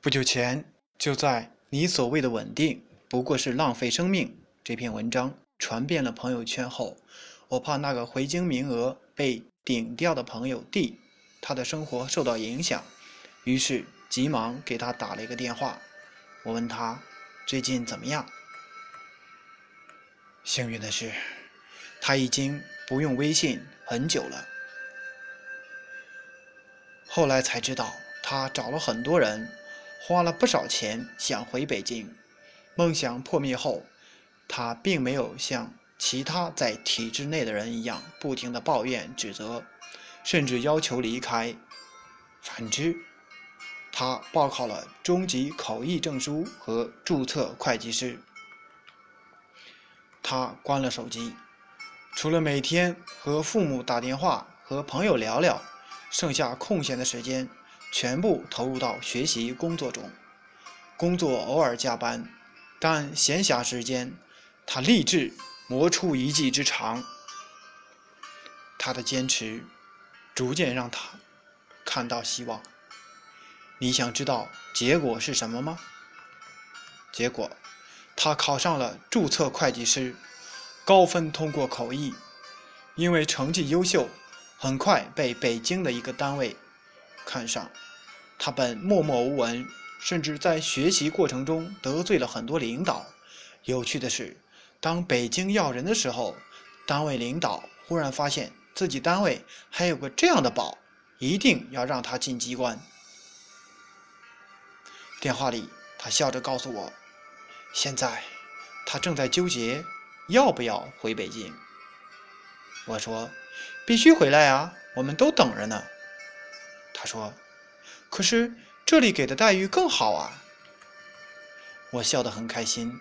不久前，就在“你所谓的稳定不过是浪费生命”这篇文章传遍了朋友圈后，我怕那个回京名额被顶掉的朋友 D，他的生活受到影响，于是急忙给他打了一个电话。我问他最近怎么样？幸运的是，他已经不用微信很久了。后来才知道，他找了很多人。花了不少钱想回北京，梦想破灭后，他并没有像其他在体制内的人一样不停的抱怨指责，甚至要求离开。反之，他报考了中级口译证书和注册会计师。他关了手机，除了每天和父母打电话、和朋友聊聊，剩下空闲的时间。全部投入到学习工作中，工作偶尔加班，但闲暇时间，他立志磨出一技之长。他的坚持，逐渐让他看到希望。你想知道结果是什么吗？结果，他考上了注册会计师，高分通过口译，因为成绩优秀，很快被北京的一个单位。看上他本默默无闻，甚至在学习过程中得罪了很多领导。有趣的是，当北京要人的时候，单位领导忽然发现自己单位还有个这样的宝，一定要让他进机关。电话里，他笑着告诉我，现在他正在纠结要不要回北京。我说：“必须回来啊，我们都等着呢。”他说：“可是这里给的待遇更好啊！”我笑得很开心。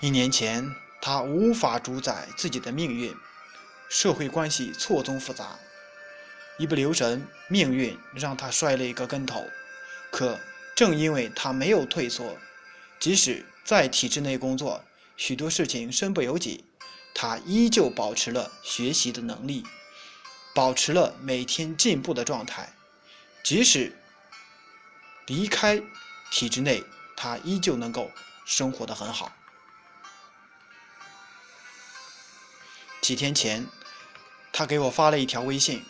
一年前，他无法主宰自己的命运，社会关系错综复杂，一不留神，命运让他摔了一个跟头。可正因为他没有退缩，即使在体制内工作，许多事情身不由己，他依旧保持了学习的能力。保持了每天进步的状态，即使离开体制内，他依旧能够生活的很好。几天前，他给我发了一条微信，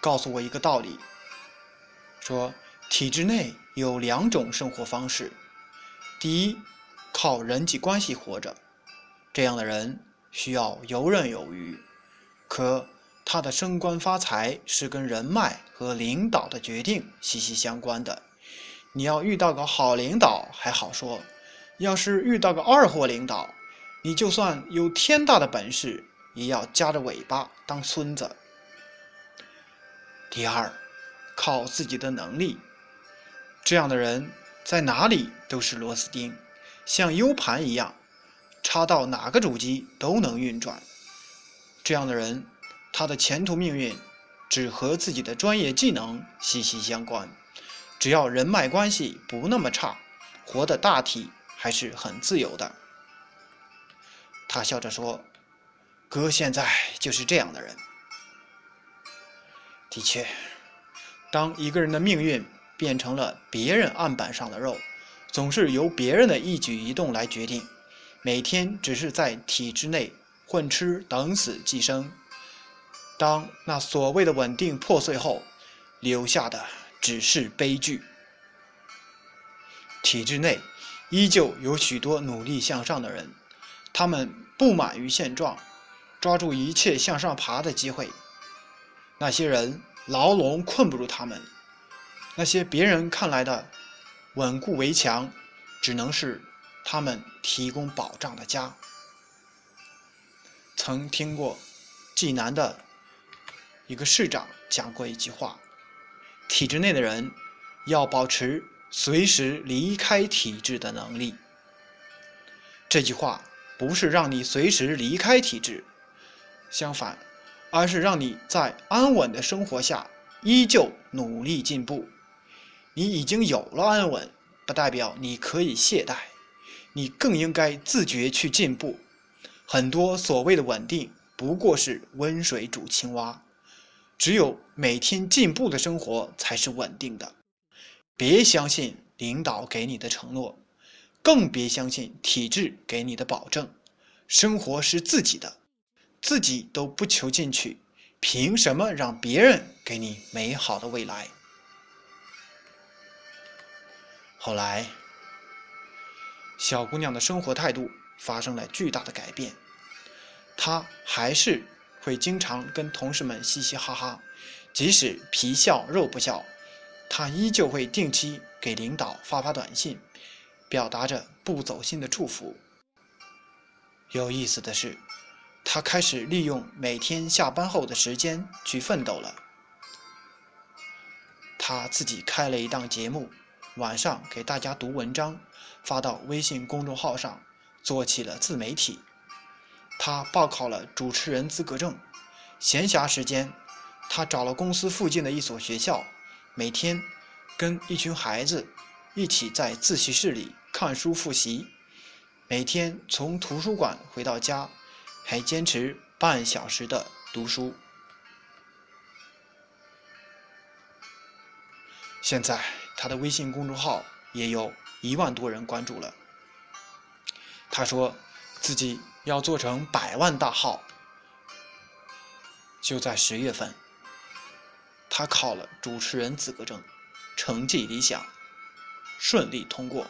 告诉我一个道理，说体制内有两种生活方式：第一，靠人际关系活着，这样的人需要游刃有余，可。他的升官发财是跟人脉和领导的决定息息相关的。你要遇到个好领导还好说，要是遇到个二货领导，你就算有天大的本事，也要夹着尾巴当孙子。第二，靠自己的能力，这样的人在哪里都是螺丝钉，像 U 盘一样，插到哪个主机都能运转。这样的人。他的前途命运只和自己的专业技能息息相关，只要人脉关系不那么差，活的大体还是很自由的。他笑着说：“哥现在就是这样的人。”的确，当一个人的命运变成了别人案板上的肉，总是由别人的一举一动来决定，每天只是在体制内混吃等死寄生。当那所谓的稳定破碎后，留下的只是悲剧。体制内依旧有许多努力向上的人，他们不满于现状，抓住一切向上爬的机会。那些人牢笼困不住他们，那些别人看来的稳固围墙，只能是他们提供保障的家。曾听过济南的。一个市长讲过一句话：“体制内的人要保持随时离开体制的能力。”这句话不是让你随时离开体制，相反，而是让你在安稳的生活下依旧努力进步。你已经有了安稳，不代表你可以懈怠，你更应该自觉去进步。很多所谓的稳定，不过是温水煮青蛙。只有每天进步的生活才是稳定的。别相信领导给你的承诺，更别相信体制给你的保证。生活是自己的，自己都不求进取，凭什么让别人给你美好的未来？后来，小姑娘的生活态度发生了巨大的改变，她还是会经常跟同事们嘻嘻哈哈，即使皮笑肉不笑，他依旧会定期给领导发发短信，表达着不走心的祝福。有意思的是，他开始利用每天下班后的时间去奋斗了。他自己开了一档节目，晚上给大家读文章，发到微信公众号上，做起了自媒体。他报考了主持人资格证，闲暇时间，他找了公司附近的一所学校，每天跟一群孩子一起在自习室里看书复习。每天从图书馆回到家，还坚持半小时的读书。现在他的微信公众号也有一万多人关注了。他说自己要做成百万大号。就在十月份，他考了主持人资格证，成绩理想，顺利通过。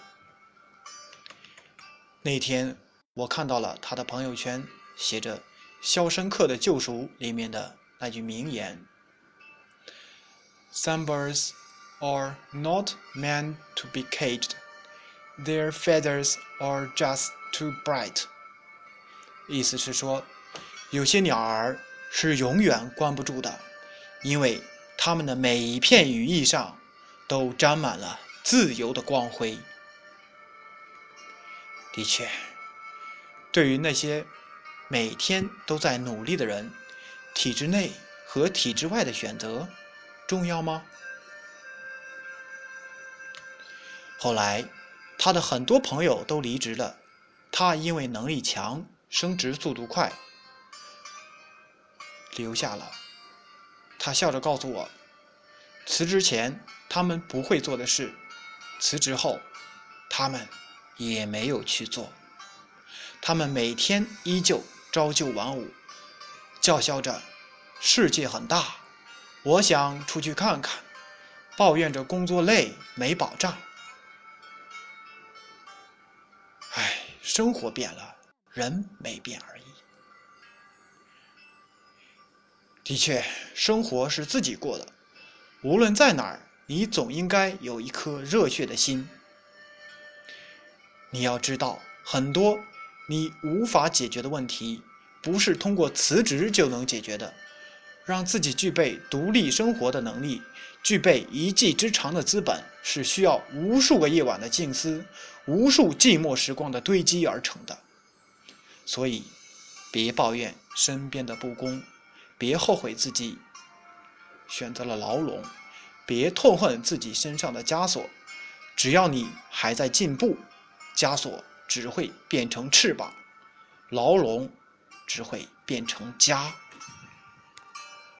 那天，我看到了他的朋友圈，写着《肖申克的救赎》里面的那句名言：“Some birds are not meant to be caged; their feathers are just too bright。”意思是说，有些鸟儿是永远关不住的，因为它们的每一片羽翼上都沾满了自由的光辉。的确，对于那些每天都在努力的人，体制内和体制外的选择重要吗？后来，他的很多朋友都离职了，他因为能力强、升职速度快，留下了。他笑着告诉我，辞职前他们不会做的事，辞职后他们。也没有去做，他们每天依旧朝九晚五，叫嚣着世界很大，我想出去看看，抱怨着工作累没保障。唉，生活变了，人没变而已。的确，生活是自己过的，无论在哪儿，你总应该有一颗热血的心。你要知道，很多你无法解决的问题，不是通过辞职就能解决的。让自己具备独立生活的能力，具备一技之长的资本，是需要无数个夜晚的静思，无数寂寞时光的堆积而成的。所以，别抱怨身边的不公，别后悔自己选择了牢笼，别痛恨自己身上的枷锁。只要你还在进步。枷锁只会变成翅膀，牢笼只会变成家。